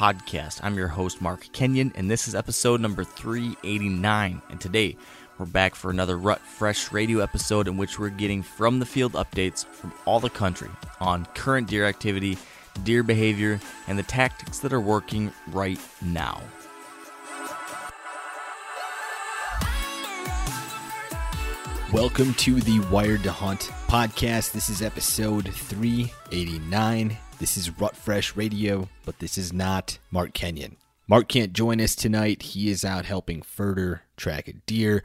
podcast. I'm your host, Mark Kenyon, and this is episode number 389. And today, we're back for another Rut Fresh radio episode in which we're getting from the field updates from all the country on current deer activity, deer behavior, and the tactics that are working right now. Welcome to the Wired to Hunt podcast. This is episode 389. This is Rut Fresh Radio, but this is not Mark Kenyon. Mark can't join us tonight. He is out helping further track a deer.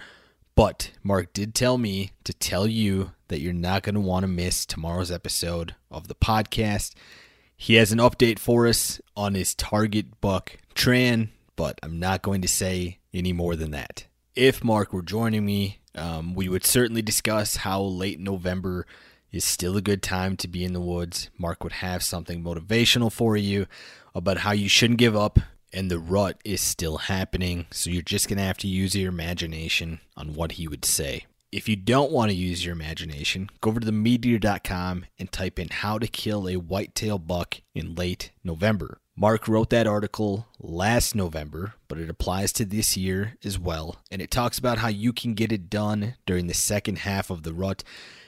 But Mark did tell me to tell you that you're not going to want to miss tomorrow's episode of the podcast. He has an update for us on his target buck, Tran, but I'm not going to say any more than that. If Mark were joining me, um, we would certainly discuss how late November is still a good time to be in the woods. Mark would have something motivational for you about how you shouldn't give up and the rut is still happening. So you're just going to have to use your imagination on what he would say. If you don't want to use your imagination, go over to themeateater.com and type in how to kill a whitetail buck in late November. Mark wrote that article last November, but it applies to this year as well. And it talks about how you can get it done during the second half of the rut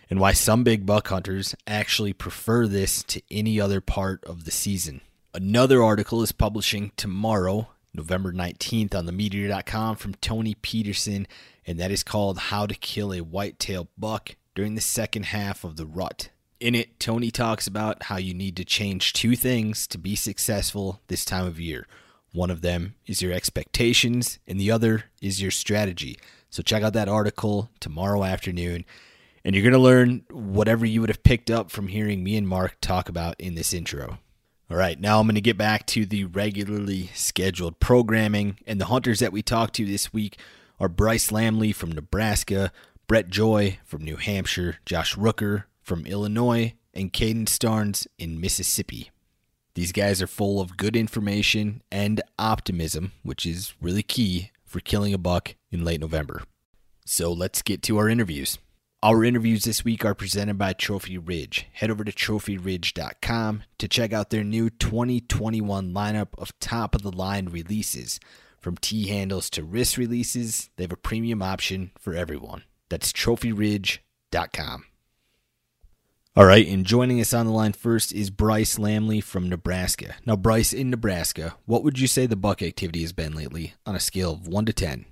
and why some big buck hunters actually prefer this to any other part of the season. Another article is publishing tomorrow, November 19th, on themeateater.com from Tony Peterson, and that is called How to Kill a Whitetail Buck During the Second Half of the Rut. In it, Tony talks about how you need to change two things to be successful this time of year. One of them is your expectations, and the other is your strategy. So, check out that article tomorrow afternoon, and you're going to learn whatever you would have picked up from hearing me and Mark talk about in this intro. All right, now I'm going to get back to the regularly scheduled programming, and the hunters that we talked to this week are Bryce Lamley from Nebraska, Brett Joy from New Hampshire, Josh Rooker from Illinois, and Caden Starnes in Mississippi. These guys are full of good information and optimism, which is really key for killing a buck in late November. So let's get to our interviews. Our interviews this week are presented by Trophy Ridge. Head over to trophyridge.com to check out their new 2021 lineup of top of the line releases. From T handles to wrist releases, they have a premium option for everyone. That's trophyridge.com. All right, and joining us on the line first is Bryce Lamley from Nebraska. Now, Bryce, in Nebraska, what would you say the buck activity has been lately on a scale of 1 to 10?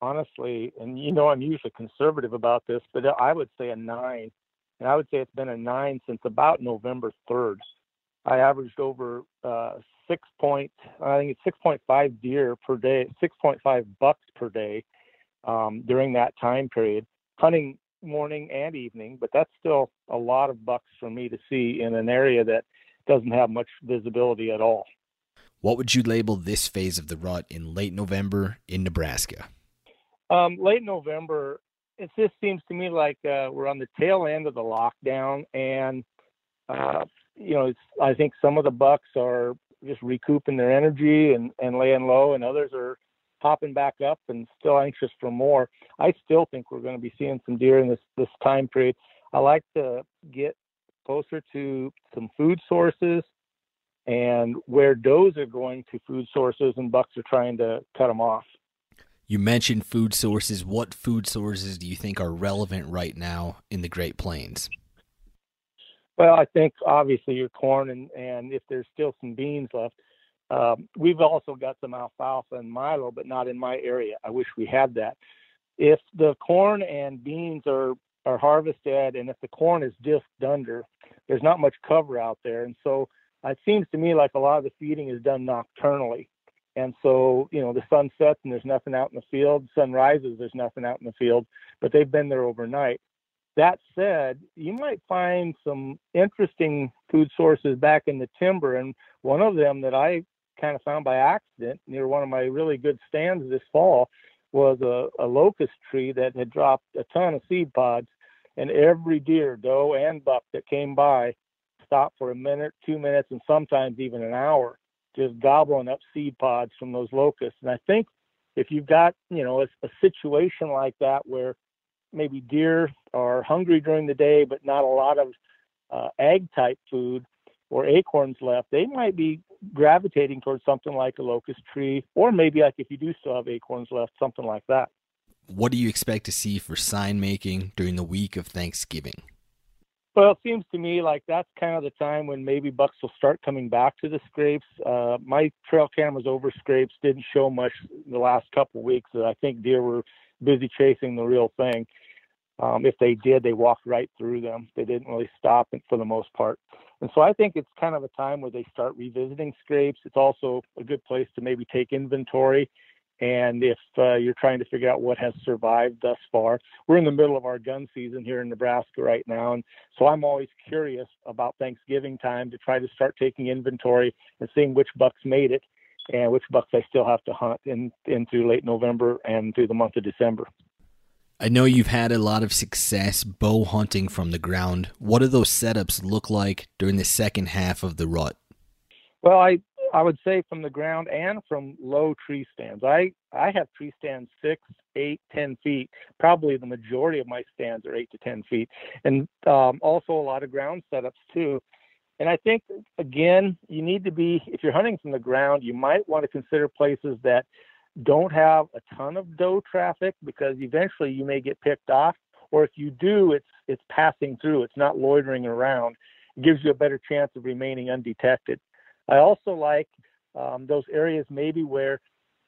Honestly, and you know I'm usually conservative about this, but I would say a 9. And I would say it's been a 9 since about November 3rd. I averaged over uh, 6 point, I think it's 6.5 deer per day, 6.5 bucks per day um, during that time period. Hunting morning and evening, but that's still a lot of bucks for me to see in an area that doesn't have much visibility at all. What would you label this phase of the rut in late November in Nebraska? Um, late November, it just seems to me like uh, we're on the tail end of the lockdown, and uh, you know, I think some of the bucks are just recouping their energy and, and laying low, and others are popping back up and still anxious for more. I still think we're going to be seeing some deer in this this time period. I like to get closer to some food sources and where does are going to food sources and bucks are trying to cut them off. You mentioned food sources. What food sources do you think are relevant right now in the Great Plains? Well, I think obviously your corn and, and if there's still some beans left. Um, we've also got some alfalfa and milo, but not in my area. I wish we had that. If the corn and beans are are harvested, and if the corn is just under, there's not much cover out there, and so it seems to me like a lot of the feeding is done nocturnally. And so, you know, the sun sets and there's nothing out in the field. Sun rises, there's nothing out in the field, but they've been there overnight. That said, you might find some interesting food sources back in the timber. And one of them that I kind of found by accident near one of my really good stands this fall was a, a locust tree that had dropped a ton of seed pods. And every deer, doe and buck that came by, stopped for a minute, two minutes, and sometimes even an hour just gobbling up seed pods from those locusts. And I think if you've got, you know, a, a situation like that where maybe deer are hungry during the day, but not a lot of uh, egg type food or acorns left, they might be gravitating towards something like a locust tree, or maybe like if you do still have acorns left, something like that. What do you expect to see for sign making during the week of Thanksgiving? Well, it seems to me like that's kind of the time when maybe bucks will start coming back to the scrapes. Uh, my trail cameras over scrapes didn't show much the last couple of weeks. I think deer were busy chasing the real thing. Um, if they did, they walked right through them. They didn't really stop and for the most part. And so I think it's kind of a time where they start revisiting scrapes. It's also a good place to maybe take inventory and if uh, you're trying to figure out what has survived thus far, we're in the middle of our gun season here in Nebraska right now. And so I'm always curious about Thanksgiving time to try to start taking inventory and seeing which bucks made it and which bucks I still have to hunt in, in through late November and through the month of December. I know you've had a lot of success bow hunting from the ground. What do those setups look like during the second half of the rut? Well, I I would say from the ground and from low tree stands. I I have tree stands six, eight, ten feet. Probably the majority of my stands are eight to ten feet, and um, also a lot of ground setups too. And I think again, you need to be if you're hunting from the ground, you might want to consider places that don't have a ton of doe traffic because eventually you may get picked off. Or if you do, it's it's passing through. It's not loitering around. It gives you a better chance of remaining undetected. I also like um, those areas maybe where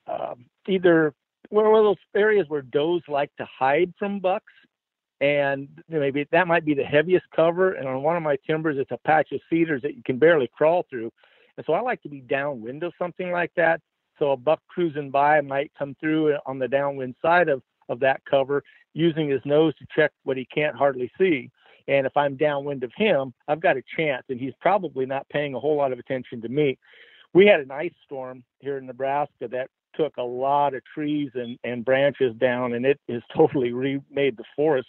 um, either of those areas where does like to hide from bucks, and maybe that might be the heaviest cover. And on one of my timbers, it's a patch of cedars that you can barely crawl through. And so I like to be downwind of something like that. So a buck cruising by might come through on the downwind side of, of that cover using his nose to check what he can't hardly see. And if I'm downwind of him, I've got a chance, and he's probably not paying a whole lot of attention to me. We had an ice storm here in Nebraska that took a lot of trees and, and branches down, and it has totally remade the forest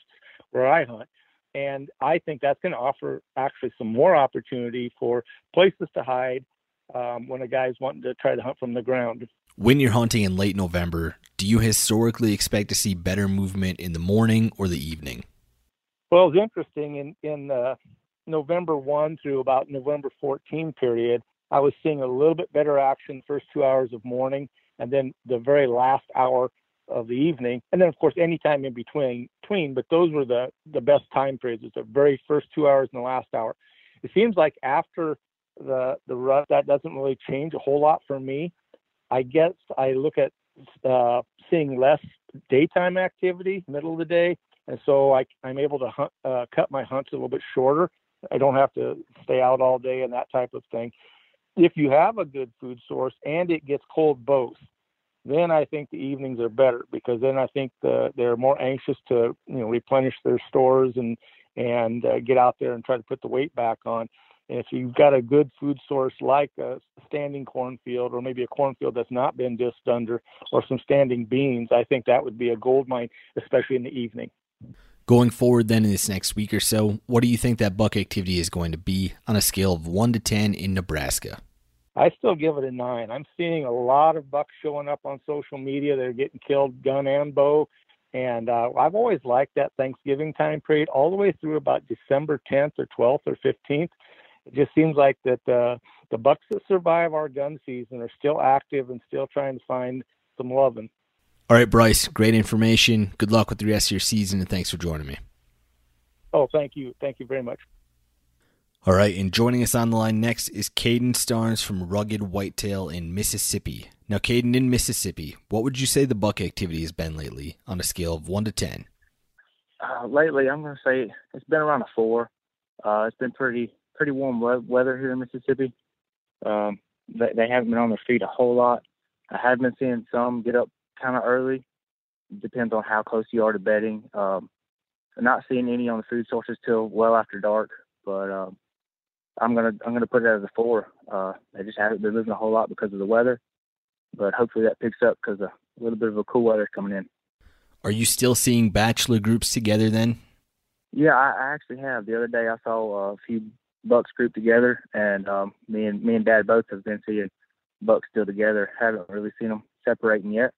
where I hunt. And I think that's going to offer actually some more opportunity for places to hide um, when a guy's wanting to try to hunt from the ground. When you're hunting in late November, do you historically expect to see better movement in the morning or the evening? Well, it's interesting. In in uh, November one through about November 14 period, I was seeing a little bit better action first two hours of morning, and then the very last hour of the evening, and then of course any time in between. Between, but those were the the best time periods. It's the very first two hours and the last hour. It seems like after the the rut, that doesn't really change a whole lot for me. I guess I look at uh, seeing less daytime activity, middle of the day, and so I, I'm able to hunt, uh, cut my hunts a little bit shorter. I don't have to stay out all day and that type of thing. If you have a good food source and it gets cold both, then I think the evenings are better because then I think the, they're more anxious to you know replenish their stores and and uh, get out there and try to put the weight back on. And if you've got a good food source like a standing cornfield or maybe a cornfield that's not been disc under or some standing beans, I think that would be a gold mine, especially in the evening. Going forward, then in this next week or so, what do you think that buck activity is going to be on a scale of 1 to 10 in Nebraska? I still give it a nine. I'm seeing a lot of bucks showing up on social media. They're getting killed gun and bow. And uh, I've always liked that Thanksgiving time period all the way through about December 10th or 12th or 15th. It just seems like that uh, the bucks that survive our gun season are still active and still trying to find some loving. All right, Bryce, great information. Good luck with the rest of your season, and thanks for joining me. Oh, thank you. Thank you very much. All right, and joining us on the line next is Caden Starnes from Rugged Whitetail in Mississippi. Now, Caden, in Mississippi, what would you say the buck activity has been lately on a scale of 1 to 10? Uh, lately, I'm going to say it's been around a 4. Uh, it's been pretty pretty warm weather here in Mississippi. Um, they, they haven't been on their feet a whole lot. I have been seeing some get up kind of early. Depends on how close you are to bedding. Um, I'm not seeing any on the food sources till well after dark, but um, I'm gonna I'm gonna put it as a four. Uh, they just haven't been moving a whole lot because of the weather, but hopefully that picks up because a little bit of a cool weather coming in. Are you still seeing bachelor groups together then? Yeah, I, I actually have. The other day I saw a few bucks grouped together, and um, me and me and Dad both have been seeing bucks still together. Haven't really seen them separating yet.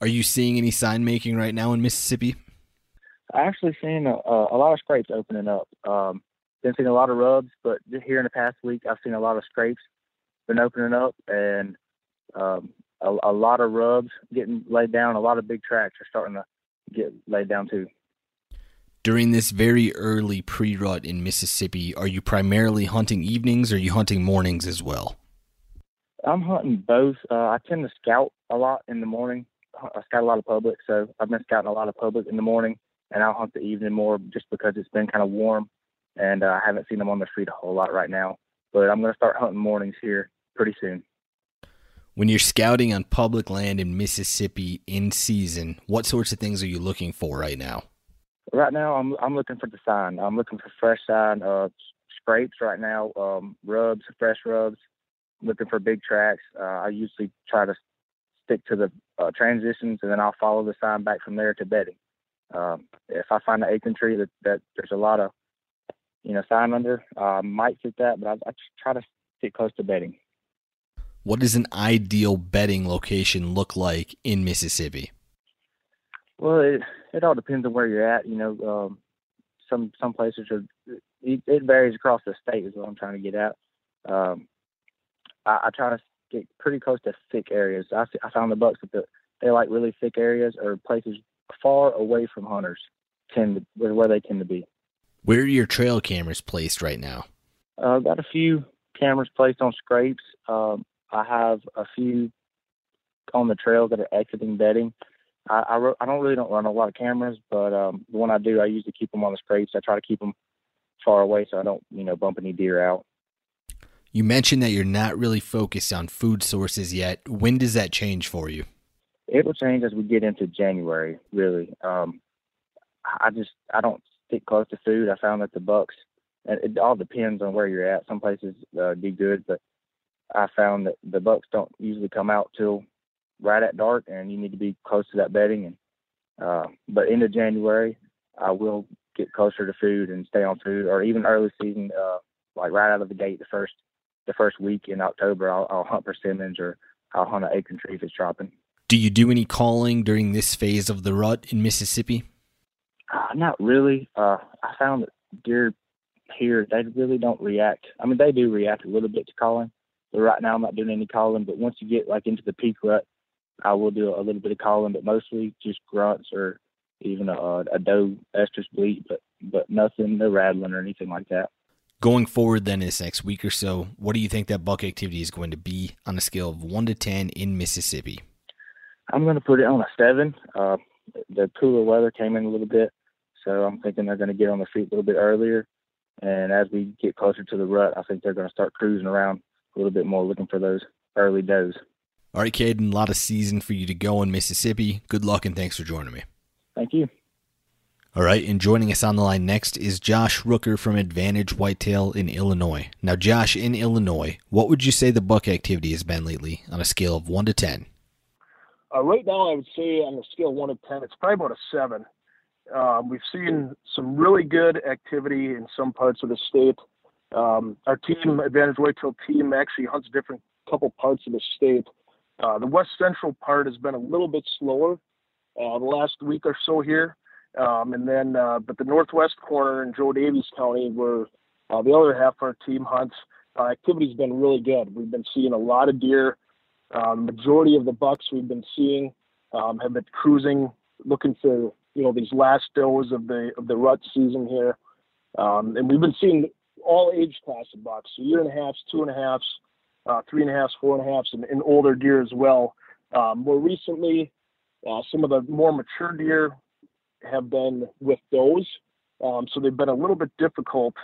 Are you seeing any sign making right now in Mississippi? I actually seen a, a lot of scrapes opening up. Um, been seeing a lot of rubs, but just here in the past week, I've seen a lot of scrapes been opening up, and um, a, a lot of rubs getting laid down. A lot of big tracks are starting to get laid down too. During this very early pre-rut in Mississippi, are you primarily hunting evenings or are you hunting mornings as well? I'm hunting both. Uh, I tend to scout a lot in the morning. I scout a lot of public, so I've been scouting a lot of public in the morning, and I'll hunt the evening more just because it's been kind of warm, and uh, I haven't seen them on the street a whole lot right now. But I'm going to start hunting mornings here pretty soon. When you're scouting on public land in Mississippi in season, what sorts of things are you looking for right now? Right now, I'm I'm looking for the sign. I'm looking for fresh sign, uh, scrapes right now, um, rubs, fresh rubs. looking for big tracks. Uh, I usually try to stick to the uh, transitions, and then I'll follow the sign back from there to bedding. Um, if I find an acorn tree that, that there's a lot of, you know, sign under, I might fit that, but I, I try to stick close to bedding. What does an ideal bedding location look like in Mississippi? Well, it it all depends on where you're at. You know, um, some some places are it, it, varies across the state is what I'm trying to get at. Um, I, I try to get pretty close to thick areas. I I found the bucks that the, they like really thick areas or places far away from hunters tend to, where they tend to be. Where are your trail cameras placed right now? Uh, I've got a few cameras placed on scrapes. Um, I have a few on the trails that are exiting bedding. I, I, I don't really don't run a lot of cameras, but um, one I do, I usually keep them on the scrapes. I try to keep them far away so I don't, you know, bump any deer out. You mentioned that you're not really focused on food sources yet. When does that change for you? It will change as we get into January. Really, um, I just I don't stick close to food. I found that the bucks, and it all depends on where you're at. Some places uh, do good, but I found that the bucks don't usually come out till right at dark, and you need to be close to that bedding. And uh, but into January, I will get closer to food and stay on food, or even early season, uh, like right out of the gate, the first the first week in October, I'll, I'll hunt persimmons or I'll hunt an acorn tree if it's dropping. Do you do any calling during this phase of the rut in Mississippi? Uh, not really. Uh, I found that deer here they really don't react. I mean, they do react a little bit to calling, but right now I'm not doing any calling. But once you get like into the peak rut, I will do a little bit of calling, but mostly just grunts or even a, a doe estrus bleat, but but nothing, no rattling or anything like that. Going forward, then this next week or so, what do you think that buck activity is going to be on a scale of one to ten in Mississippi? I'm going to put it on a seven. Uh, the cooler weather came in a little bit, so I'm thinking they're going to get on the feet a little bit earlier. And as we get closer to the rut, I think they're going to start cruising around a little bit more, looking for those early does. All right, Caden, a lot of season for you to go in Mississippi. Good luck and thanks for joining me. Thank you. All right, and joining us on the line next is Josh Rooker from Advantage Whitetail in Illinois. Now, Josh, in Illinois, what would you say the buck activity has been lately on a scale of 1 to 10? Uh, right now, I would say on a scale of 1 to 10, it's probably about a 7. Um, we've seen some really good activity in some parts of the state. Um, our team, Advantage Whitetail team, actually hunts different couple parts of the state. Uh, the west central part has been a little bit slower uh, the last week or so here, um, and then uh, but the northwest corner in Joe Daviess County, where uh, the other half of our team hunts, uh, activity's been really good. We've been seeing a lot of deer. Um, majority of the bucks we've been seeing um, have been cruising, looking for you know these last does of the of the rut season here, um, and we've been seeing all age class of bucks, a year and a half, two and a half, uh, three and a half, four and a half, and, and older deer as well. Um, more recently, uh, some of the more mature deer have been with those, um, so they've been a little bit difficult.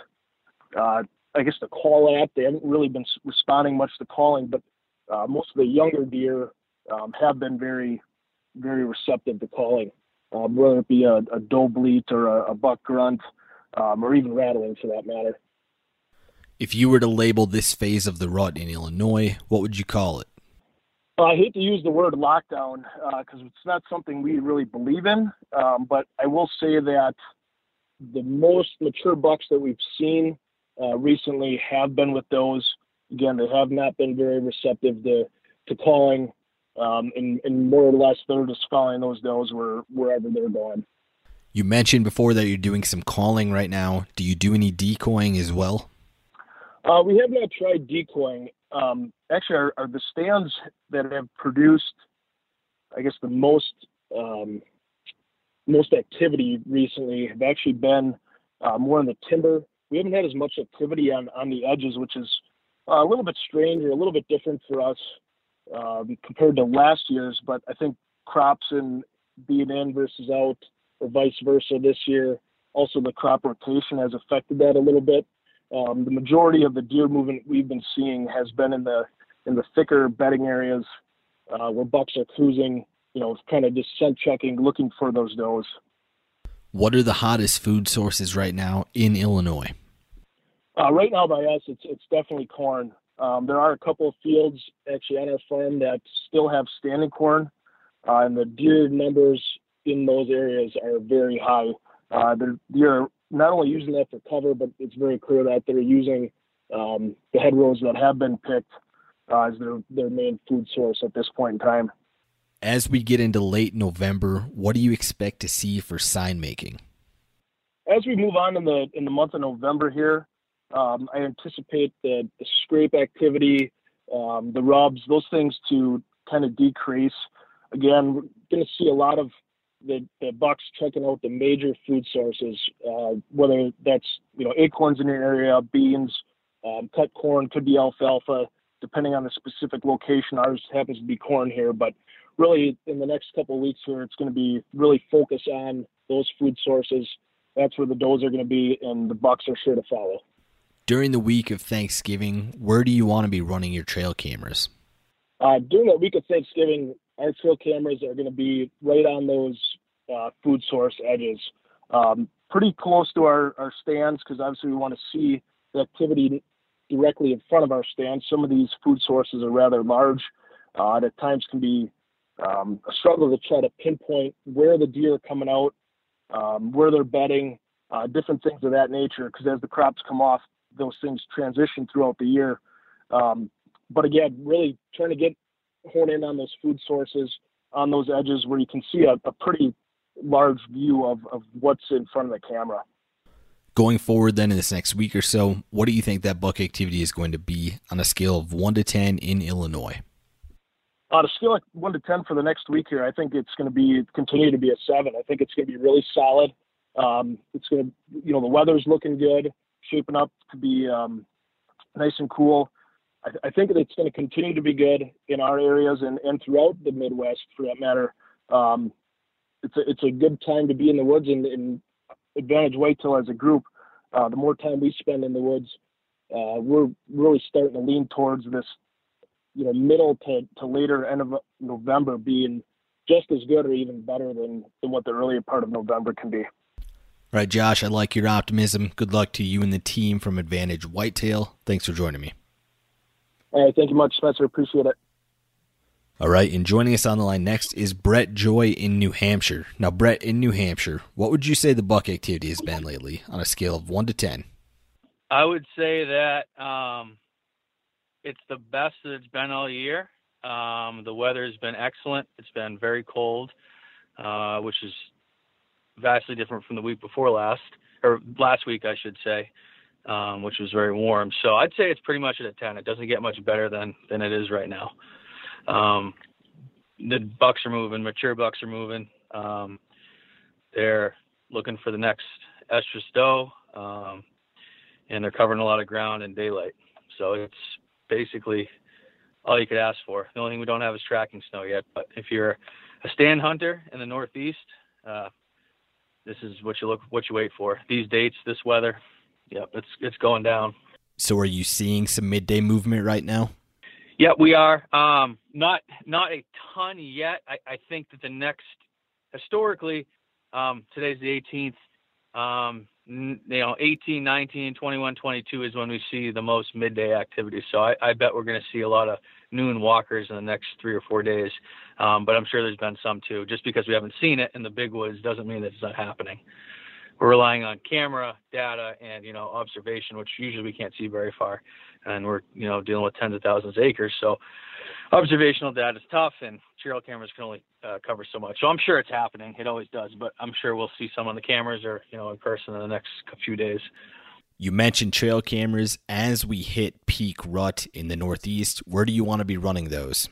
Uh, I guess to call at. They haven't really been responding much to calling, but uh, most of the younger deer um, have been very, very receptive to calling, um, whether it be a, a doe bleat or a, a buck grunt, um, or even rattling for that matter. If you were to label this phase of the rut in Illinois, what would you call it? Uh, I hate to use the word lockdown because uh, it's not something we really believe in, um, but I will say that the most mature bucks that we've seen uh, recently have been with those. Again, they have not been very receptive to, to calling, um, and, and more or less they're just following those does where, wherever they're going. You mentioned before that you're doing some calling right now. Do you do any decoying as well? Uh, we have not tried decoying. Um, actually, our, our, the stands that have produced, I guess, the most um, most activity recently have actually been uh, more in the timber. We haven't had as much activity on on the edges, which is uh, a little bit strange or a little bit different for us um, compared to last year's. But I think crops and being in versus out, or vice versa this year. Also, the crop rotation has affected that a little bit. Um, the majority of the deer movement we've been seeing has been in the in the thicker bedding areas uh, where bucks are cruising. You know, kind of just scent checking, looking for those does. What are the hottest food sources right now in Illinois? Uh, right now, by us, it's it's definitely corn. Um, there are a couple of fields actually on our farm that still have standing corn, uh, and the deer numbers in those areas are very high. Uh, the deer not only using that for cover, but it's very clear that they're using um, the hedgerows that have been picked uh, as their their main food source at this point in time. As we get into late November, what do you expect to see for sign making? As we move on in the in the month of November here, um, I anticipate the, the scrape activity, um, the rubs, those things to kind of decrease. Again, we're going to see a lot of the, the bucks checking out the major food sources, uh, whether that's you know acorns in your area, beans, um, cut corn, could be alfalfa, depending on the specific location. Ours happens to be corn here, but really in the next couple of weeks here, it's going to be really focus on those food sources. That's where the does are going to be, and the bucks are sure to follow. During the week of Thanksgiving, where do you want to be running your trail cameras? Uh, during that week of Thanksgiving, our trail cameras are going to be right on those uh, food source edges, um, pretty close to our, our stands because obviously we want to see the activity directly in front of our stands. Some of these food sources are rather large. Uh, at times can be um, a struggle to try to pinpoint where the deer are coming out, um, where they're bedding, uh, different things of that nature. Because as the crops come off, those things transition throughout the year. Um, but again, really trying to get hone in on those food sources on those edges where you can see a, a pretty large view of, of what's in front of the camera. Going forward, then in this next week or so, what do you think that buck activity is going to be on a scale of one to ten in Illinois? On a scale of one to ten for the next week here, I think it's going to be continue to be a seven. I think it's going to be really solid. Um, it's going to, you know, the weather's looking good, shaping up to be um, nice and cool. I, I think it's going to continue to be good in our areas and, and throughout the Midwest, for that matter. Um, it's a it's a good time to be in the woods and, and advantage whitetail as a group. Uh, the more time we spend in the woods, uh, we're really starting to lean towards this, you know, middle to, to later end of November being just as good or even better than, than what the earlier part of November can be. Right, Josh, I like your optimism. Good luck to you and the team from Advantage Whitetail. Thanks for joining me. All right, thank you much, Spencer. Appreciate it. All right, and joining us on the line next is Brett Joy in New Hampshire. Now, Brett, in New Hampshire, what would you say the buck activity has been lately on a scale of 1 to 10? I would say that um, it's the best that it's been all year. Um, the weather has been excellent. It's been very cold, uh, which is vastly different from the week before last, or last week, I should say, um, which was very warm. So I'd say it's pretty much at a 10. It doesn't get much better than than it is right now. Um, the bucks are moving, mature bucks are moving. Um, they're looking for the next estrus doe, um, and they're covering a lot of ground in daylight. So it's basically all you could ask for. The only thing we don't have is tracking snow yet. But if you're a stand hunter in the Northeast, uh, this is what you look, what you wait for. These dates, this weather, yep, it's it's going down. So, are you seeing some midday movement right now? Yeah, we are. Um, not not a ton yet. I, I think that the next, historically, um, today's the 18th. Um, you know, 18, 19, 21, 22 is when we see the most midday activity. So I, I bet we're going to see a lot of noon walkers in the next three or four days. Um, but I'm sure there's been some too. Just because we haven't seen it in the big woods doesn't mean that it's not happening. We're relying on camera data and you know observation, which usually we can't see very far, and we're you know dealing with tens of thousands of acres. So observational data is tough, and trail cameras can only uh, cover so much. So I'm sure it's happening. It always does, but I'm sure we'll see some on the cameras or you know in person in the next few days. You mentioned trail cameras. As we hit peak rut in the Northeast, where do you want to be running those?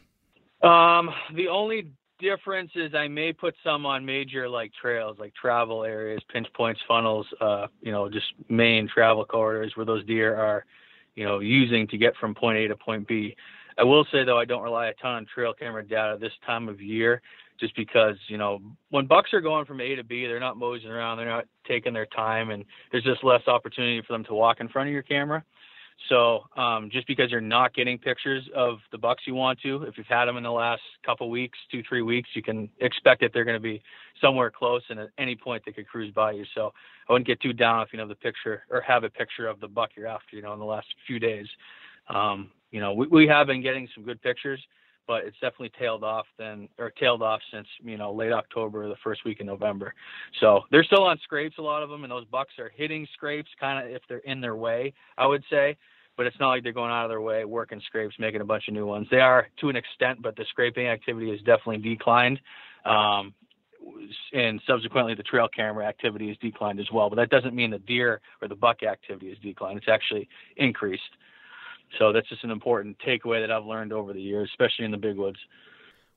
Um, the only difference is I may put some on major like trails, like travel areas, pinch points, funnels, uh, you know, just main travel corridors where those deer are, you know, using to get from point A to point B. I will say though, I don't rely a ton on trail camera data this time of year, just because you know when bucks are going from A to B, they're not moseying around, they're not taking their time, and there's just less opportunity for them to walk in front of your camera. So um, just because you're not getting pictures of the bucks you want to, if you've had them in the last couple weeks, two three weeks, you can expect that they're going to be somewhere close, and at any point they could cruise by you. So I wouldn't get too down if you know the picture or have a picture of the buck you're after, you know, in the last few days. Um, you know, we, we have been getting some good pictures, but it's definitely tailed off then or tailed off since you know late October, the first week in November. So they're still on scrapes, a lot of them, and those bucks are hitting scrapes kind of if they're in their way, I would say. But it's not like they're going out of their way working scrapes, making a bunch of new ones. They are to an extent, but the scraping activity has definitely declined. Um, and subsequently the trail camera activity has declined as well. But that doesn't mean the deer or the buck activity has declined. It's actually increased. So that's just an important takeaway that I've learned over the years, especially in the big woods.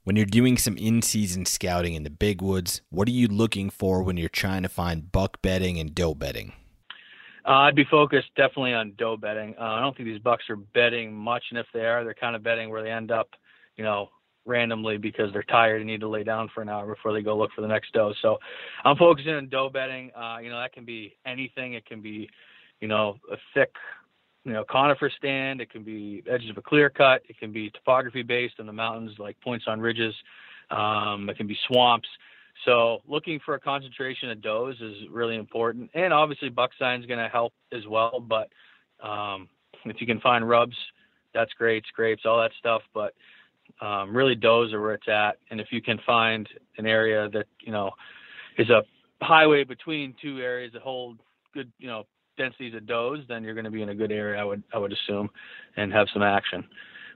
When you're doing some in season scouting in the big woods, what are you looking for when you're trying to find buck bedding and doe bedding? Uh, I'd be focused definitely on doe bedding. Uh, I don't think these bucks are bedding much, and if they are, they're kind of bedding where they end up, you know, randomly because they're tired and need to lay down for an hour before they go look for the next doe. So I'm focusing on doe bedding. Uh, you know, that can be anything. It can be, you know, a thick you know, conifer stand. It can be edges of a clear cut. It can be topography based in the mountains, like points on ridges. Um, it can be swamps. So looking for a concentration of does is really important, and obviously buck sign is going to help as well. But um, if you can find rubs, that's great, scrapes, all that stuff. But um, really, does are where it's at. And if you can find an area that you know is a highway between two areas that hold good, you know, densities of does, then you're going to be in a good area, I would I would assume, and have some action.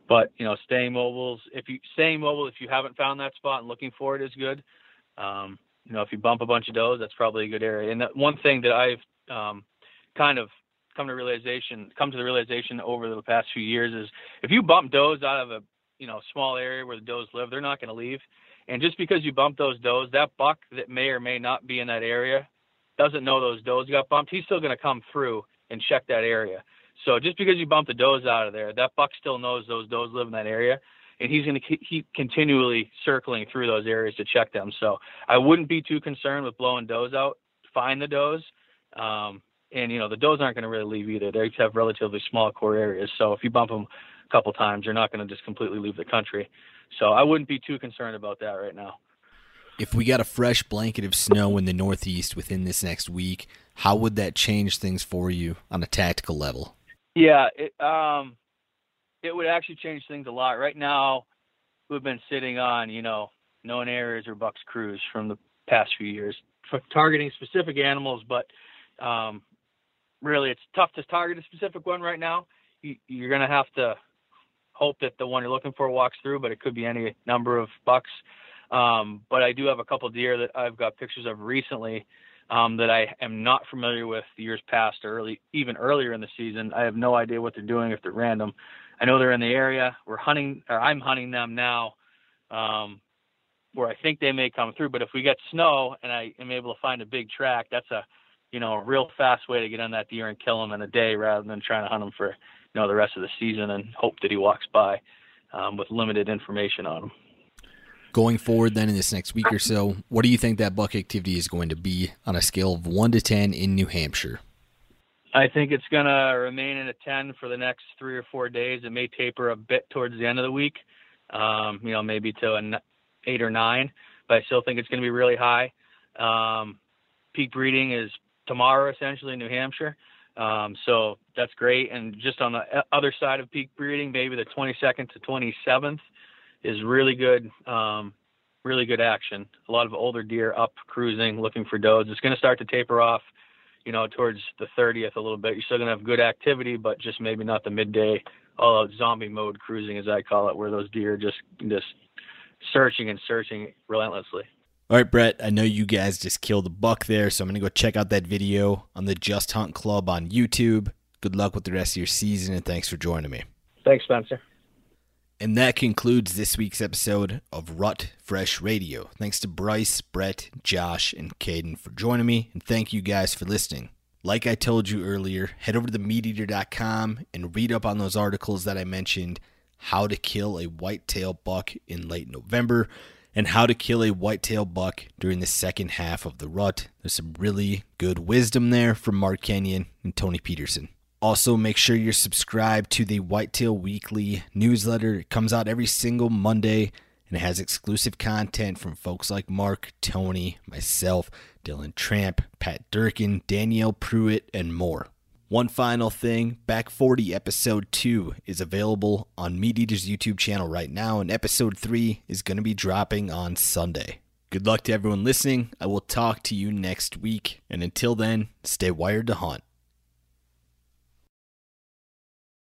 But you know, staying mobile, if you staying mobile, if you haven't found that spot and looking for it is good. Um, you know, if you bump a bunch of does, that's probably a good area. And one thing that I've um, kind of come to realization, come to the realization over the past few years is if you bump does out of a you know small area where the does live, they're not going to leave. And just because you bump those does, that buck that may or may not be in that area doesn't know those does got bumped, he's still going to come through and check that area. So just because you bump the does out of there, that buck still knows those does live in that area, and he's going to keep continually circling through those areas to check them. So I wouldn't be too concerned with blowing does out. Find the does, um, and you know the does aren't going to really leave either. They have relatively small core areas, so if you bump them a couple times, you're not going to just completely leave the country. So I wouldn't be too concerned about that right now. If we got a fresh blanket of snow in the Northeast within this next week, how would that change things for you on a tactical level? Yeah, it, um, it would actually change things a lot. Right now, we've been sitting on, you know, known areas or Bucks crews from the past few years, targeting specific animals, but um, really, it's tough to target a specific one right now. You, you're going to have to hope that the one you're looking for walks through, but it could be any number of bucks. Um, but I do have a couple deer that I've got pictures of recently um, that I am not familiar with years past or early, even earlier in the season. I have no idea what they're doing if they're random. I know they're in the area. We're hunting, or I'm hunting them now, um, where I think they may come through. But if we get snow and I am able to find a big track, that's a, you know, a real fast way to get on that deer and kill him in a day rather than trying to hunt him for, you know, the rest of the season and hope that he walks by um, with limited information on him. Going forward, then in this next week or so, what do you think that buck activity is going to be on a scale of one to ten in New Hampshire? I think it's going to remain in a 10 for the next three or four days. It may taper a bit towards the end of the week, um, you know, maybe to an eight or nine, but I still think it's going to be really high. Um, peak breeding is tomorrow, essentially, in New Hampshire. Um, so that's great. And just on the other side of peak breeding, maybe the 22nd to 27th is really good, um, really good action. A lot of older deer up cruising, looking for does. It's going to start to taper off, you know, towards the 30th a little bit. You're still going to have good activity, but just maybe not the midday, all out zombie mode cruising, as I call it, where those deer just just searching and searching relentlessly. All right, Brett, I know you guys just killed a buck there, so I'm going to go check out that video on the Just Hunt Club on YouTube. Good luck with the rest of your season, and thanks for joining me. Thanks, Spencer. And that concludes this week's episode of Rut Fresh Radio. Thanks to Bryce, Brett, Josh, and Caden for joining me, and thank you guys for listening. Like I told you earlier, head over to themeateater.com and read up on those articles that I mentioned how to kill a whitetail buck in late November and how to kill a whitetail buck during the second half of the rut. There's some really good wisdom there from Mark Kenyon and Tony Peterson. Also, make sure you're subscribed to the Whitetail Weekly newsletter. It comes out every single Monday and it has exclusive content from folks like Mark, Tony, myself, Dylan Tramp, Pat Durkin, Danielle Prewett, and more. One final thing Back 40 Episode 2 is available on Meat Eater's YouTube channel right now, and Episode 3 is going to be dropping on Sunday. Good luck to everyone listening. I will talk to you next week, and until then, stay wired to hunt.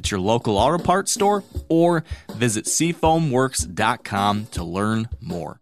at your local auto parts store or visit seafoamworks.com to learn more.